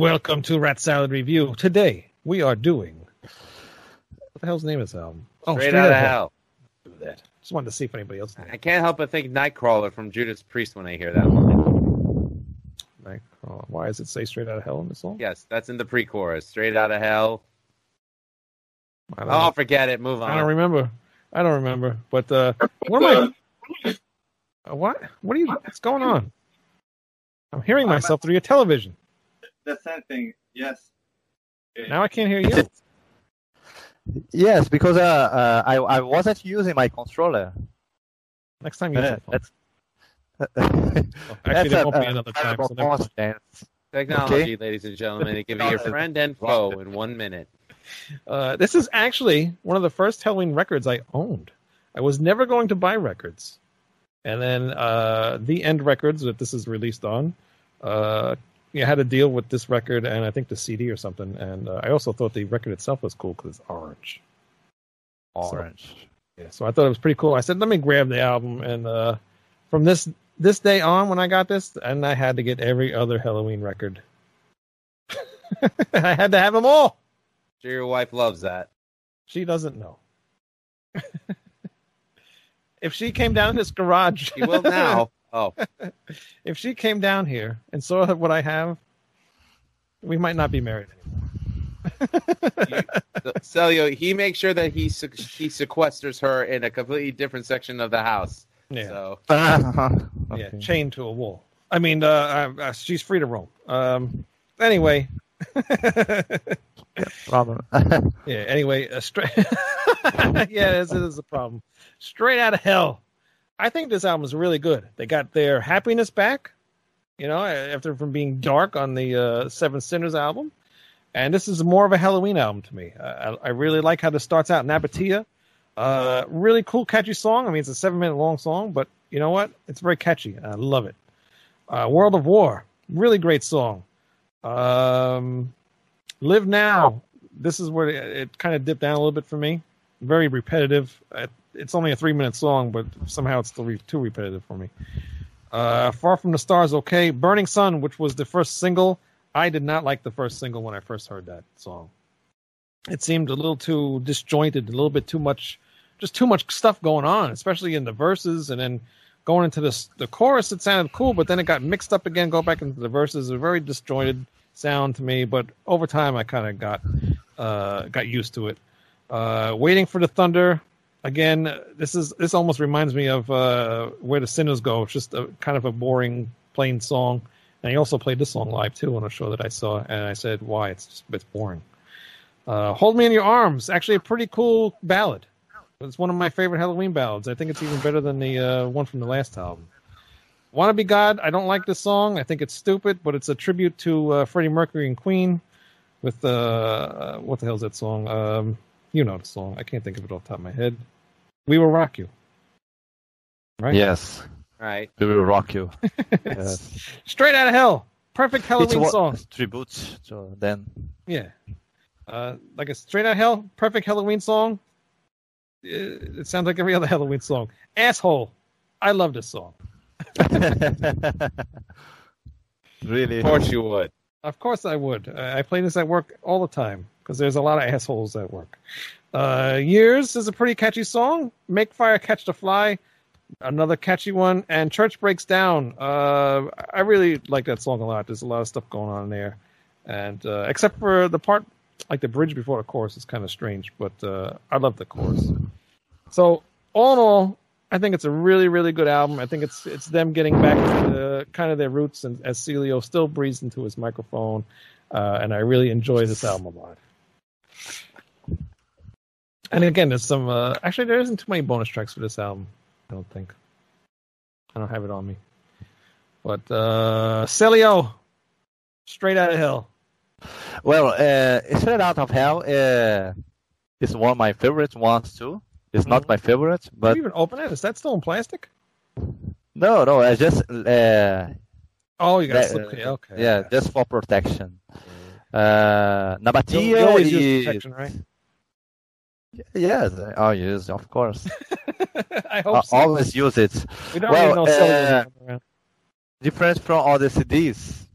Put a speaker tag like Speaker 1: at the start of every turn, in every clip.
Speaker 1: Welcome to Rat Salad Review. Today we are doing what the hell's the name of this album? Oh,
Speaker 2: Straight Outta Hell.
Speaker 1: Do that. Just wanted to see if anybody else.
Speaker 2: I can't help but think Nightcrawler from Judas Priest when I hear that line.
Speaker 1: Like, oh, why does it say Straight Out of Hell in the song?
Speaker 2: Yes, that's in the pre-chorus. Straight out of hell.
Speaker 1: I don't,
Speaker 2: Oh, forget it. Move on.
Speaker 1: I don't remember. I don't remember. But uh, what am I? Uh, what? What are you? What's going on? I'm hearing myself through your television.
Speaker 3: the same thing. Yes.
Speaker 1: Now I can't hear you.
Speaker 4: Yes, because uh, uh, I I wasn't using my controller.
Speaker 1: Next time you use
Speaker 4: Uh,
Speaker 1: the phone.
Speaker 4: that's
Speaker 1: Actually,
Speaker 4: that's
Speaker 1: there
Speaker 4: a-
Speaker 1: won't be another time. So never
Speaker 2: Technology,
Speaker 4: Okay.
Speaker 2: ladies and gentlemen, it can be your friend and foe in one minute.
Speaker 1: Uh, this is actually one of the first Helloween records I owned. I was never going to buy records, and then uh, the End Records that this is released on, uh, you had a deal with this record and I think the CD or something. And uh, I also thought the record itself was cool because it's orange.
Speaker 4: Orange.
Speaker 1: Yeah, so I thought it was pretty cool. I said, let me grab the album, and uh, from this this day on, when I got this, and I had to get every other Helloween record. I had to have them all.
Speaker 2: Sure, your wife loves that.
Speaker 1: She doesn't know. if she came down this garage,
Speaker 2: She will now. Oh,
Speaker 1: if she came down here and saw what I have, we might not be married anymore.
Speaker 2: Celio, he makes sure that he he sequesters her in a completely different section of the house.
Speaker 1: Yeah,
Speaker 2: So
Speaker 1: yeah,
Speaker 4: Okay.
Speaker 1: chained to a wall. I mean, uh, uh, uh, she's free to roam. Um, anyway.
Speaker 4: Problem.
Speaker 1: Yeah. Anyway, uh, straight. yeah, this is a problem. Straight out of hell. I think this album is really good. They got their happiness back, you know, after from being dark on the uh, Seven Sinners album, and this is more of a Helloween album to me. I, I really like how this starts out. Nabataea, uh, really cool, catchy song. I mean, it's a seven-minute long song, but you know what? It's very catchy. I love it. Uh, World of War, really great song. Um, Live Now, this is where it, it kind of dipped down a little bit for me. Very repetitive. It, it's only a three minute song, but somehow it's still re- too repetitive for me. Uh, Far from the Stars, okay. Burning Sun, which was the first single. I did not like the first single when I first heard that song. It seemed a little too disjointed, a little bit too much, just too much stuff going on, especially in the verses, and then going into the the chorus. It sounded cool, but then it got mixed up again. Go back into the verses, a very disjointed sound to me. But over time, I kind of got uh, got used to it. Uh, Waiting for the Thunder. Again, this is this almost reminds me of uh, Where the Sinners Go. It's just a kind of a boring, plain song. And he also played this song live too on a show that I saw, and I said, "Why? It's just, it's boring." Uh, Hold Me in Your Arms, actually a pretty cool ballad. It's one of my favorite Helloween ballads. I think it's even better than the uh, one from the last album. Wanna Be God, I don't like this song. I think it's stupid, but it's a tribute to uh, Freddie Mercury and Queen with, uh, what the hell's that song? Um, you know the song. I can't think of it off the top of my head. We Will Rock You. Right?
Speaker 4: yes,
Speaker 2: right.
Speaker 4: we will rock you.
Speaker 1: It's Straight out of hell. Perfect Helloween
Speaker 4: it's
Speaker 1: song.
Speaker 4: tribute. So then,
Speaker 1: Yeah. Uh, like a straight out of hell, perfect Helloween song. It, it sounds like every other Helloween song. Asshole. I love this song.
Speaker 4: really.
Speaker 2: Of course you would.
Speaker 1: Of course I would. Uh, I play this at work all the time because there's a lot of assholes at work. Uh, Years is a pretty catchy song. Make Fire Catch the Fly, another catchy one. And Church Breaks Down. Uh, I really like that song a lot. There's a lot of stuff going on there. And uh, except for the part, like the bridge before the chorus is kind of strange, but uh, I love the chorus. So all in all, I think it's a really, really good album. I think it's it's them getting back to kind of their roots, and as Celio still breathes into his microphone, uh, and I really enjoy this album a lot. And again, there's some. Uh, actually, there isn't too many bonus tracks for this album. I don't think. I don't have it on me. But uh, Celio, straight out of hell.
Speaker 4: Well, uh, Straight Out of Hell uh, is one of my favorite ones too. It's not
Speaker 1: Mhm.
Speaker 4: my favorite,
Speaker 1: Did
Speaker 4: but
Speaker 1: you even open it? Is that still in plastic?
Speaker 4: no, no, I just uh,
Speaker 1: Oh, you got
Speaker 4: Yeah.
Speaker 1: Okay, okay.
Speaker 4: yeah, just for protection. Uh, na
Speaker 1: You, you
Speaker 4: bateria
Speaker 1: always use
Speaker 4: e-
Speaker 1: protection, right?
Speaker 4: yes, I use of course.
Speaker 1: I hope
Speaker 4: I
Speaker 1: so.
Speaker 4: always use it.
Speaker 1: we don't
Speaker 4: well,
Speaker 1: even know
Speaker 4: uh. Different from other CDs.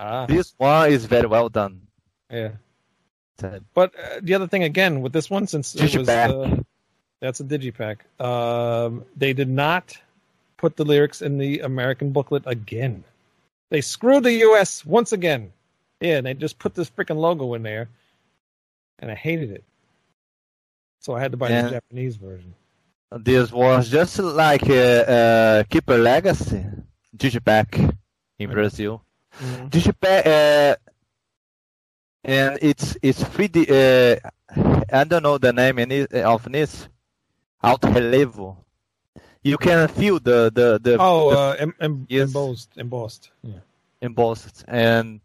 Speaker 1: Ah,
Speaker 4: This one is very well done.
Speaker 1: yeah. But uh, the other thing again with this one, since it was uh, that's a digipack, um, they did not put the lyrics in the American booklet again. They screwed the U.S. once again. Yeah, and they just put this freaking logo in there, and I hated it. So I had to buy
Speaker 4: Yeah.
Speaker 1: the Japanese version.
Speaker 4: This was just like uh, uh, Keeper Legacy Digipack in
Speaker 1: Mhm.
Speaker 4: Brazil. Digipack, uh, and it's it's 3D. Uh, I don't know the name any- of this. Alto relevo. You can feel the the the,
Speaker 1: Oh,
Speaker 4: the
Speaker 1: uh, em- em-
Speaker 4: Yes.
Speaker 1: embossed, embossed. Yeah.
Speaker 4: embossed and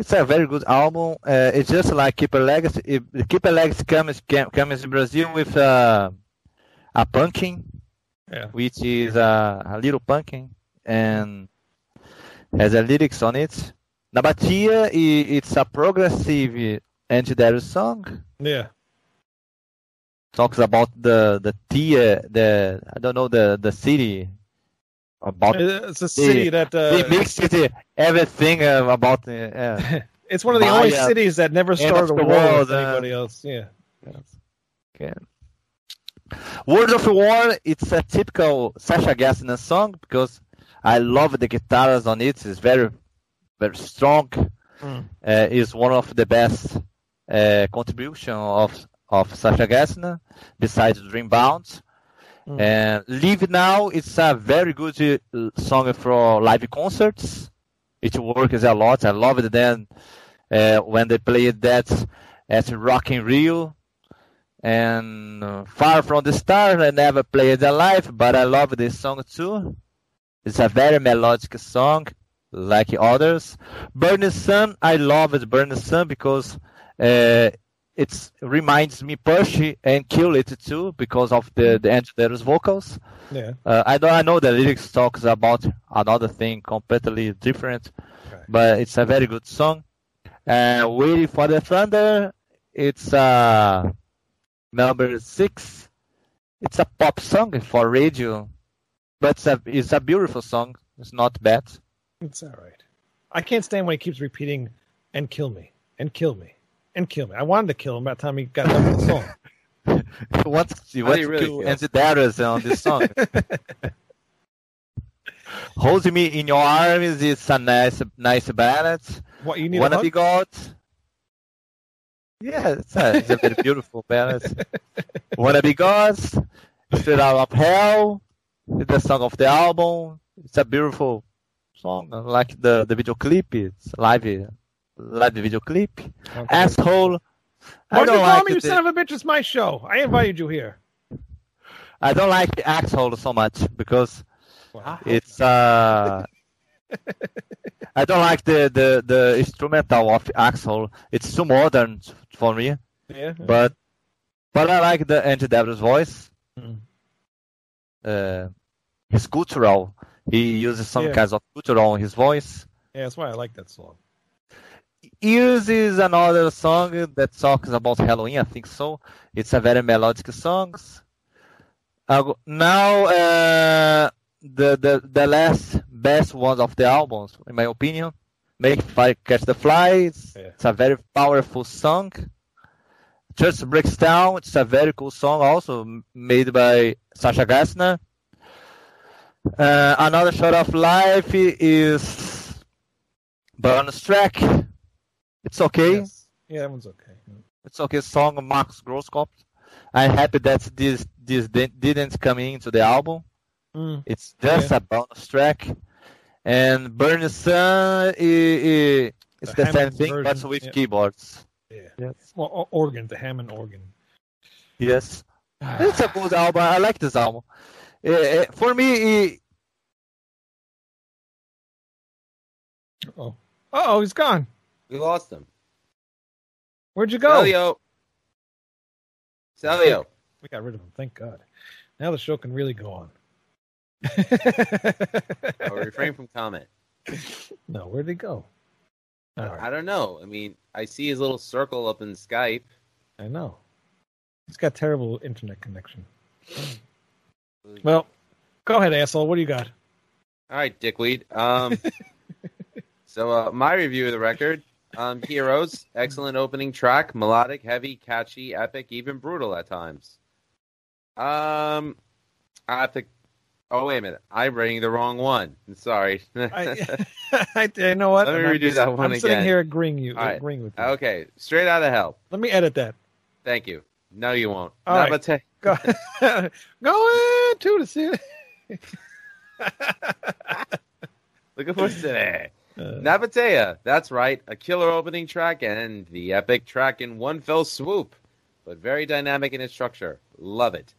Speaker 4: it's a very good album. Uh, it's just like Keeper Legacy. It, Keeper Legacy comes comes in Brazil with uh, a pumpkin,
Speaker 1: Yeah.
Speaker 4: which is a, a little pumpkin and has a lyrics on it. Nabataea, it's a progressive anti song.
Speaker 1: Yeah.
Speaker 4: Talks about the the tia, the I don't know the the city about.
Speaker 1: It's a city that
Speaker 4: they
Speaker 1: uh,
Speaker 4: mixed it, everything uh, about the. Uh,
Speaker 1: it's one of the only cities that never started a war
Speaker 4: world,
Speaker 1: with
Speaker 4: uh,
Speaker 1: anybody else. Yeah.
Speaker 4: Okay. World of War, it's a typical Sascha Gerstner song because I love the guitars on it. It's very, very strong.
Speaker 1: Mm.
Speaker 4: Uh, it's one of the best uh, contribution of of Sascha Gerstner besides Dreambound.
Speaker 1: Mm.
Speaker 4: And Live Now, it's a very good uh, song for live concerts. It works a lot. I love it then uh, when they played that at Rock in Rio and uh, Far From the Stars. I never played it live, but I love this song too. It's a very melodic song, like others. Burning Sun, I love it, Burning Sun, because uh, it reminds me Pushy and Kill It too, because of the the Angelo's vocals.
Speaker 1: Yeah.
Speaker 4: Uh, I know I know the lyrics talks about another thing completely different,
Speaker 1: Right.
Speaker 4: but it's a very good song. Uh, Waiting for the Thunder, it's uh, number six. It's a pop song for radio, but it's a, it's a beautiful song. It's not bad.
Speaker 1: It's all right. I can't stand when he keeps repeating "and kill me, and kill me, and kill me." I wanted to kill him by the time he got done with the song.
Speaker 4: He wants, he
Speaker 2: How do
Speaker 4: wants
Speaker 2: you
Speaker 4: to
Speaker 2: really
Speaker 4: kill
Speaker 2: feel?
Speaker 4: On this song. Hold me in your arms. is a nice, nice ballad.
Speaker 1: What you need? a
Speaker 4: Wanna
Speaker 1: hug?
Speaker 4: be God? Yeah, it's a, it's a very beautiful ballad. Wanna be God? Straight out of hell. It's the song of the album. It's a beautiful song. I like the the video clip. It's live, live video clip.
Speaker 1: Okay.
Speaker 4: Asshole. I
Speaker 1: Why'd you
Speaker 4: don't
Speaker 1: call
Speaker 4: like
Speaker 1: me, you
Speaker 4: the-
Speaker 1: son of a bitch? It's my show. I invited you here.
Speaker 4: I don't like the asshole so much because
Speaker 1: Wow.
Speaker 4: it's uh I don't like the, the, the instrumental of Axel. It's too modern for me.
Speaker 1: Yeah.
Speaker 4: But but I like the Andy Deris's voice.
Speaker 1: Mhm.
Speaker 4: Uh, his cultural. He uses some
Speaker 1: Yeah.
Speaker 4: kinds of cultural in his voice.
Speaker 1: yeah, that's why I like that song.
Speaker 4: Ears is another song that talks about Halloween, I think so. It's a very melodic song. Now, uh, the, the the last best one of the albums, in my opinion, Make Fire Catch the Flies.
Speaker 1: Yeah.
Speaker 4: It's a very powerful song. Church Breaks Down. It's a very cool song, also made by Sascha Gerstner. Uh, another shot of life is bonus track. It's okay.
Speaker 1: Yes. Yeah, that one's okay.
Speaker 4: It's okay song Max Grosskopf. I'm happy that this this didn't come into the album.
Speaker 1: Mm.
Speaker 4: It's just a bonus track. And Burning Sun, i- i- it's
Speaker 1: The
Speaker 4: the, same
Speaker 1: Hammond
Speaker 4: thing, but with
Speaker 1: yeah.
Speaker 4: keyboards.
Speaker 1: Yeah.
Speaker 4: Yes.
Speaker 1: Well, organ, the Hammond organ.
Speaker 4: Yes. It's a good album. I like this album. Eh, eh, for me, eh,
Speaker 1: Oh, oh, he's gone.
Speaker 2: We lost him.
Speaker 1: Where'd you go?
Speaker 2: Celio. Celio.
Speaker 1: We got rid of him. Thank God. Now the show can really go on.
Speaker 2: I'll refrain from comment.
Speaker 1: no, where'd he go? All right,
Speaker 2: I don't know. I mean, I see his little circle up in Skype.
Speaker 1: I know. He's got terrible internet connection. Well, go ahead, asshole. What do you got?
Speaker 2: All right, dickweed. Um, so uh, my review of the record: um, Heroes, excellent opening track, melodic, heavy, catchy, epic, even brutal at times. Um, I have to. Oh wait a minute, I'm reading the wrong one. Sorry.
Speaker 1: I, I, you know what?
Speaker 2: Let me
Speaker 1: I'm
Speaker 2: redo
Speaker 1: just-
Speaker 2: that one
Speaker 1: I'm sitting
Speaker 2: again.
Speaker 1: here agreeing you,
Speaker 2: right.
Speaker 1: agreeing with you.
Speaker 2: okay, straight out of hell.
Speaker 1: Let me edit that.
Speaker 2: Thank you. No, you won't.
Speaker 1: All right. Go, go into the city.
Speaker 2: Looking for today.
Speaker 1: Uh,
Speaker 2: that's right, a killer opening track and the epic track in one fell swoop, but very dynamic in its structure. Love it.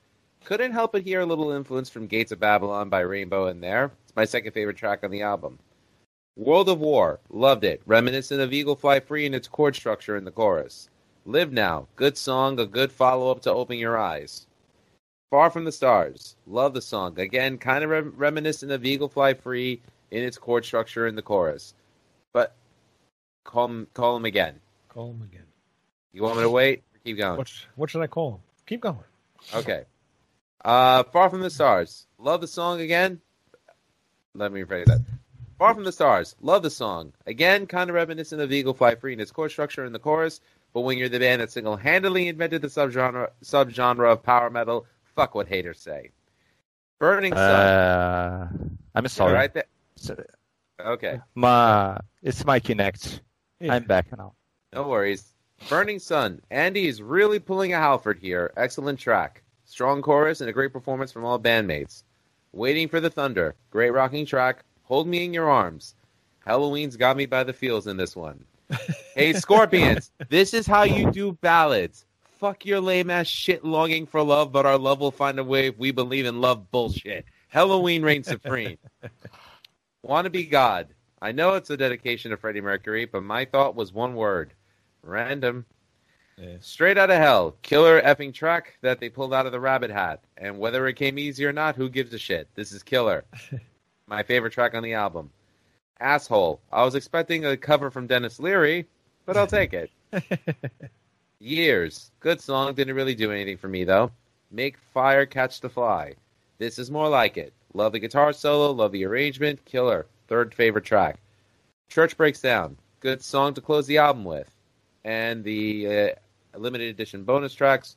Speaker 2: Couldn't help but hear a little influence from Gates of Babylon by Rainbow in there. It's my second favorite track on the album. World of War, loved it, reminiscent of Eagle Fly Free in its chord structure in the chorus. Live Now, good song, a good follow up to Open Your Eyes. Far from the Stars, love the song, again, kind of rem- reminiscent of Eagle Fly Free in its chord structure in the chorus. But call him, call him again.
Speaker 1: call him again.
Speaker 2: You want me to wait? Keep going.
Speaker 1: What, what should I call him? Keep going.
Speaker 2: Okay. Uh, Far from the Stars. Love the song again. Let me rephrase that. Far from the Stars. Love the song. Again, kind of reminiscent of Eagle Fly Free in its chord structure in the chorus. But when you're the band that single-handedly invented the subgenre subgenre of power metal, fuck what haters say. Burning Sun.
Speaker 4: uh, I'm sorry.
Speaker 2: Right there. Okay.
Speaker 4: My, it's my Kinect.
Speaker 1: Yeah.
Speaker 4: I'm back now.
Speaker 2: No worries. Burning Sun. Andy is really pulling a Halford here. Excellent track. Strong chorus and a great performance from all bandmates. Waiting for the Thunder. Great rocking track. Hold Me in Your Arms. Helloween's got me by the feels in this one. hey, Scorpions. this is how you do ballads. Fuck your lame ass shit longing for love, but our love will find a way if we believe in love bullshit. Helloween reigns supreme. Wanna be God. I know it's a dedication to Freddie Mercury, but my thought was one word. Random.
Speaker 1: Yeah.
Speaker 2: Straight out of hell. Killer effing track that they pulled out of the rabbit hat. And whether it came easy or not, who gives a shit? This is killer. my favorite track on the album. Asshole. I was expecting a cover from Denis Leary, but I'll take it. Years. Good song. Didn't really do anything for me, though. Make fire catch the fly. This is more like it. Love the guitar solo. Love the arrangement. Killer. Third favorite track. Church Breaks Down. Good song to close the album with. And the uh, limited edition bonus tracks.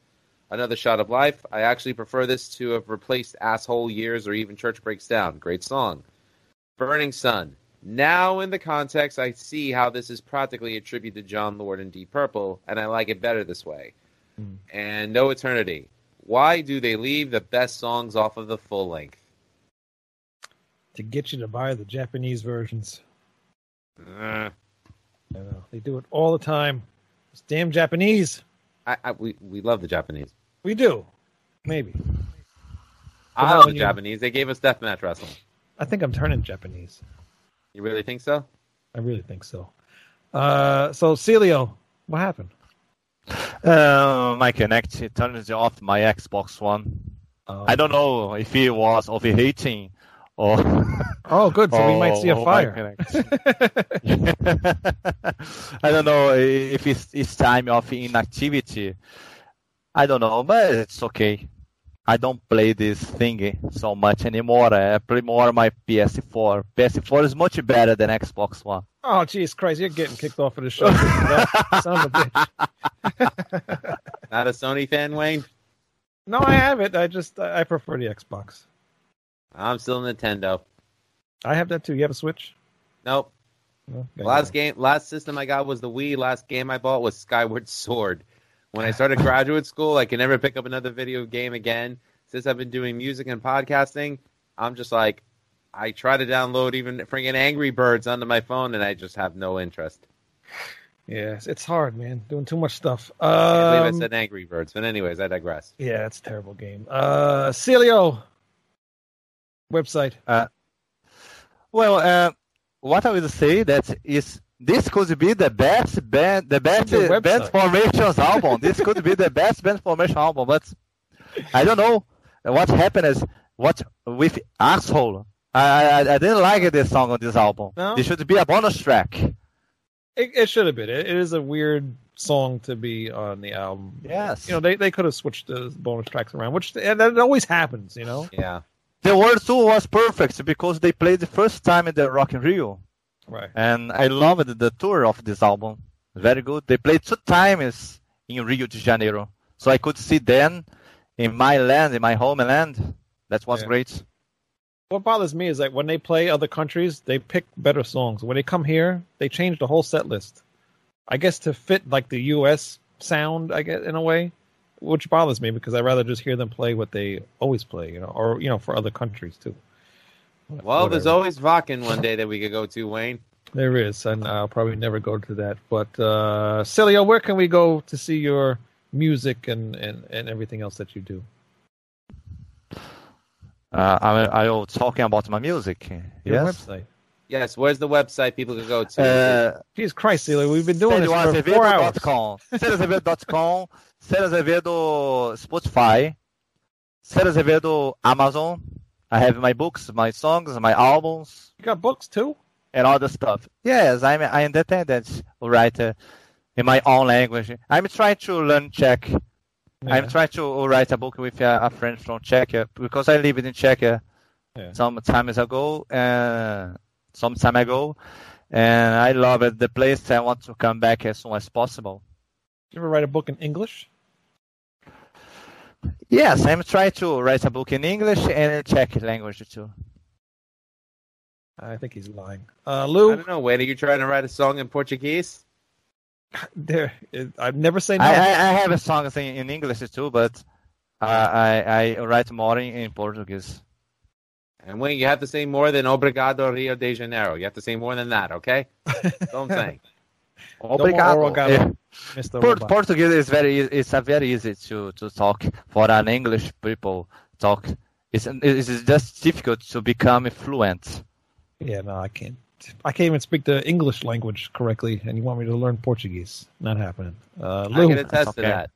Speaker 2: Another Shot of Life. I actually prefer this to have replaced Asshole Years or even Church Breaks Down. Great song. Burning Sun. Now, in the context, I see how this is practically a tribute to Jon Lord and Deep Purple, and I like it better this way.
Speaker 1: Hmm.
Speaker 2: And No Eternity. Why do they leave the best songs off of the full length?
Speaker 1: To get you to buy the Japanese versions.
Speaker 2: Uh,
Speaker 1: I know. They do it all the time. It's damn Japanese.
Speaker 2: I, I, we, we love the Japanese.
Speaker 1: We do. Maybe.
Speaker 2: I
Speaker 1: Come
Speaker 2: love the
Speaker 1: you-
Speaker 2: Japanese. They gave us deathmatch wrestling.
Speaker 1: I think I'm turning Japanese.
Speaker 2: You really think so?
Speaker 1: I really think so. Uh, so Celio, what happened?
Speaker 4: Uh, my Kinect turns off my Xbox One.
Speaker 1: Oh.
Speaker 4: I don't know if he was overheating or.
Speaker 1: Oh, good. So we might see a
Speaker 4: oh,
Speaker 1: fire.
Speaker 4: I don't know if it's, it's time of inactivity. I don't know, but it's okay. I don't play this thingy so much anymore. I play more my PS4. PS4 is much better than Xbox One.
Speaker 1: Oh, jeez, Christ! You're getting kicked off of the show. Son of a bitch.
Speaker 2: Not a Sony fan, Wayne?
Speaker 1: No, I haven't. I just I prefer the Xbox.
Speaker 2: I'm still Nintendo.
Speaker 1: I have that too. You have a Switch?
Speaker 2: Nope.
Speaker 1: No?
Speaker 2: Last game, last system I got was the Wii. Last game I bought was Skyward Sword. when I started graduate school, I can never pick up another video game again. Since I've been doing music and podcasting, I'm just like, I try to download even freaking Angry Birds onto my phone, and I just have no interest.
Speaker 1: Yes, it's hard, man. Doing too much stuff.
Speaker 2: I believe
Speaker 1: Um,
Speaker 2: I said Angry Birds, but anyways, I digress.
Speaker 1: yeah, it's a terrible game. Uh, Celio website.
Speaker 4: Well, uh, what I would say that is this could be the best band, the best
Speaker 1: The
Speaker 4: band formations album. this could be the best band formation album, but I don't know what happened is what with asshole. I, I I didn't like this song on this album.
Speaker 1: No?
Speaker 4: It should be a bonus track.
Speaker 1: It, it should have been. It, it is a weird song to be on the album.
Speaker 4: Yes.
Speaker 1: You know, they, they could have switched the bonus tracks around, which and that always happens. You know.
Speaker 2: Yeah.
Speaker 4: The World Tour was perfect because they played the first time in the Rock in Rio.
Speaker 1: Right.
Speaker 4: and I loved the tour of this album. Very good. They played two times in Rio de Janeiro, so I could see them in my land, in my homeland. That was
Speaker 1: Yeah.
Speaker 4: great.
Speaker 1: What bothers me is that when they play other countries, they pick better songs. When they come here, they change the whole set list. I guess to fit like the U.S. sound, I guess in a way, which bothers me because I'd rather just hear them play what they always play, you know, or you know, for other countries too.
Speaker 2: Well, there's always Wacken one day that we could go to, Wayne.
Speaker 1: There is, and I'll probably never go to that. But uh Celio, where can we go to see your music and and and everything else that you do?
Speaker 4: Uh, I, I was talking about my music.
Speaker 1: Your
Speaker 4: yes.
Speaker 1: website.
Speaker 2: Yes, where's the website people can go to?
Speaker 4: Uh,
Speaker 1: Jesus Christ, Celio, we've been doing this for four hours.
Speaker 4: CélioAzevedo.com. Célio Azevedo Spotify. Célio Azevedo Amazon. I have my books, my songs, my albums.
Speaker 1: You got books too?
Speaker 4: and all the stuff. Yes, I'm an independent writer in my own language. I'm trying to learn Czech. I'm trying to write a book with a, a friend from Czechia because I lived in Czechia
Speaker 1: Yeah.
Speaker 4: some time ago, uh, some time ago, and I love it. The place I want to come back as soon as possible.
Speaker 1: Did you ever write a book in English?
Speaker 4: Yes, I'm trying to write a book in English and in Czech language too.
Speaker 1: I think he's lying. Uh,
Speaker 2: I don't know, Wayne. Are you trying to write a song in Portuguese?
Speaker 1: there. I've never say no.
Speaker 4: I, I, I have a song in, in English too, but uh, I, I write more in, in Portuguese.
Speaker 2: And Wayne, you have to say more than Obrigado Rio de Janeiro. You have to say more than that, okay? That's all I'm saying.
Speaker 1: More
Speaker 4: Obrigado.
Speaker 1: obrigado.
Speaker 4: Yeah.
Speaker 1: Mr.
Speaker 4: Port-
Speaker 1: Robot.
Speaker 4: Portuguese is very e- it's a very easy to, to talk for an English people talk. It's it's just difficult to become fluent.
Speaker 1: Yeah, no, I can't. I can't even speak the English language correctly, and you want me to learn Portuguese? Not happening. Uh,
Speaker 2: I can attest to that.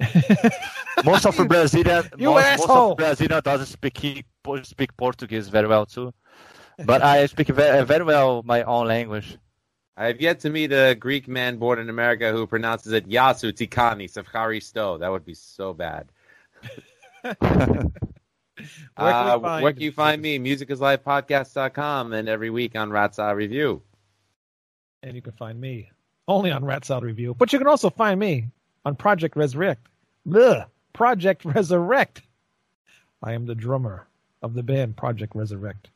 Speaker 4: Most of the Brazilian
Speaker 1: You
Speaker 4: most, most
Speaker 1: asshole!
Speaker 4: of Brazilian doesn't speak speak Portuguese very well too. But I speak very, very well my own language.
Speaker 2: I have yet to meet a Greek man born in America who pronounces it Yasu Tikani Safharisto. That would be so bad.
Speaker 1: Where can
Speaker 2: Uh,
Speaker 1: find-
Speaker 2: where can you find me? MusicIsLifePodcast.com and every week on Rat Salad Review.
Speaker 1: and you can find me only on Rat Salad Review. But you can also find me on Project Resurrect. Ugh, Project Resurrect. I am the drummer of the band Project Resurrect.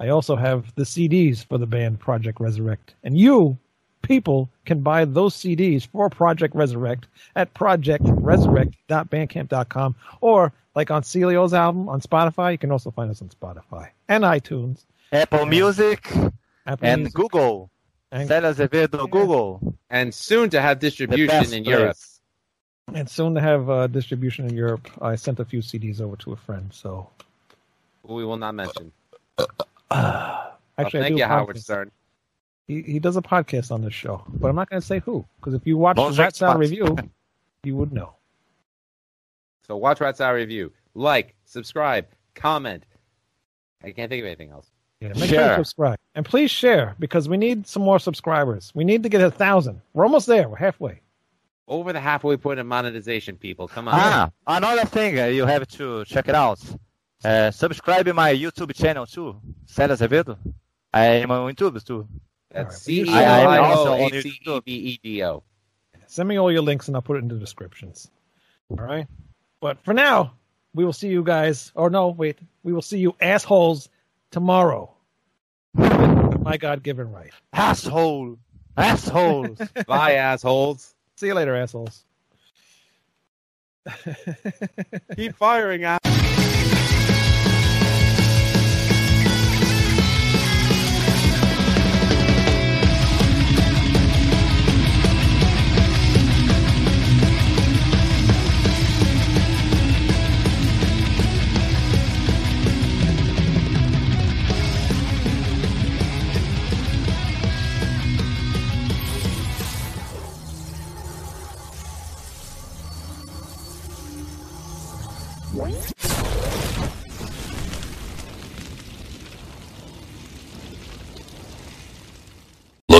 Speaker 1: I also have the CDs for the band Project Resurrect. And you, people, can buy those CDs for Project Resurrect at projectresurrect.bandcamp.com or like on Celio's album on Spotify. You can also find us on Spotify and iTunes.
Speaker 4: Apple Music
Speaker 1: Apple
Speaker 4: and
Speaker 1: Music,
Speaker 4: Google.
Speaker 1: and,
Speaker 4: Célio Azevedo
Speaker 1: Yeah.
Speaker 4: Google.
Speaker 2: And soon to have distribution in
Speaker 4: place.
Speaker 2: Europe.
Speaker 1: and soon to have uh, distribution in Europe. I sent a few CDs over to a friend, so
Speaker 2: we will not mention.
Speaker 1: Actually,
Speaker 2: Well,
Speaker 1: I
Speaker 2: thank
Speaker 1: do
Speaker 2: you,
Speaker 1: a
Speaker 2: Howard
Speaker 1: podcast.
Speaker 2: Stern.
Speaker 1: He, he does a podcast on this show, but I'm not going to say who because if you watch
Speaker 4: Bonjour,
Speaker 1: the Rat Salad
Speaker 4: Spots.
Speaker 1: review, you would know.
Speaker 2: So watch Rat Salad Review. Like, subscribe, comment. I can't think of anything else.
Speaker 1: Yeah, make sure you
Speaker 4: Share.
Speaker 1: subscribe and please share because we need some more subscribers. We need to get a thousand. We're almost there. We're halfway.
Speaker 2: Over the halfway point of monetization, people. Come on.
Speaker 4: Ah, another thing uh, you have to check it out. Uh, subscribe my YouTube channel too, Célio Azevedo. I am on YouTube too.
Speaker 2: That's
Speaker 1: All
Speaker 2: C
Speaker 1: right.
Speaker 2: E
Speaker 1: I-
Speaker 2: L
Speaker 1: I'm
Speaker 2: I
Speaker 4: also
Speaker 2: O
Speaker 4: on
Speaker 2: A C E V E D O.
Speaker 1: Send me all your links and I'll put it in the descriptions. All right. But for now, we will see you guys. Or no, wait. We will see you assholes tomorrow. My God given right.
Speaker 4: Asshole, assholes.
Speaker 2: Bye, assholes.
Speaker 1: See you later, assholes.
Speaker 2: Keep firing out.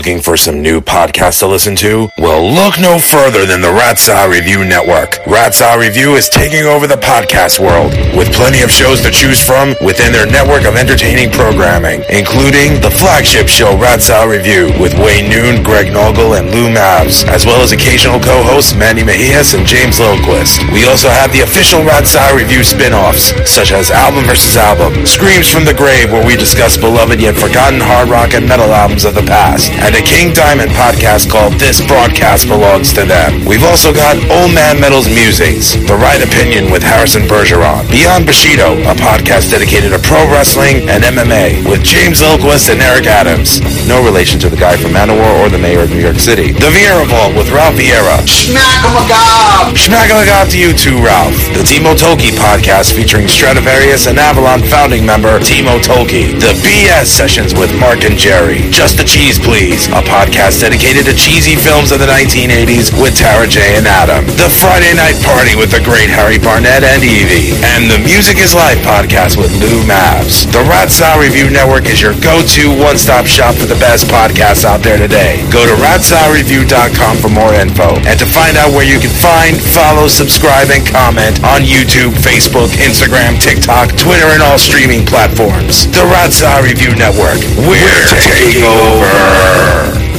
Speaker 5: Looking for some new podcasts to listen to? Well, look no further than the Rat Salad Review Network. Rat Salad Review is taking over the podcast world with plenty of shows to choose from within their network of entertaining programming, including the flagship show Rat Salad Review with Wayne Noon, Greg Noggle, and Lou Mavs, as well as occasional co-hosts Manny Mejias and James Lilquist. We also have the official Rat Salad Review spin-offs, such as Album vs. Album, Screams from the Grave, where we discuss beloved yet forgotten hard rock and metal albums of the past, and a King Diamond podcast called This Broadcast Belongs to Them. We've also got Old Man Metal's Musings, The Right Opinion with Harrison Bergeron, Beyond Bushido, a podcast dedicated to pro wrestling and MMA with James Lilquist and Eric Adams. No relation to the guy from Manowar or the mayor of New York City. The Vieira Vault with Ralph Vieira.
Speaker 6: Schmack-a-magob!
Speaker 5: Schmackalagob to you too, Ralph. The Timo Tolkki podcast featuring Stratovarius and Avalon founding member Timo Tolkki. The BS sessions with Mark and Jerry. Just the Cheese Please, a podcast dedicated to cheesy films of the 1980s with Tara J and Adam. The Friday Night Party with the great Harry Barnett and Evie. And the Music is Life podcast with Lou Mavs. The Rat Review Network is your go-to one-stop shop for the best podcasts out there today. Go to ratsaladreview.com for more info and to find out where you can find, follow, subscribe, and comment on YouTube, Facebook, Instagram, TikTok, Twitter, and all streaming platforms. The Rat Salad Review Network. We're taking over.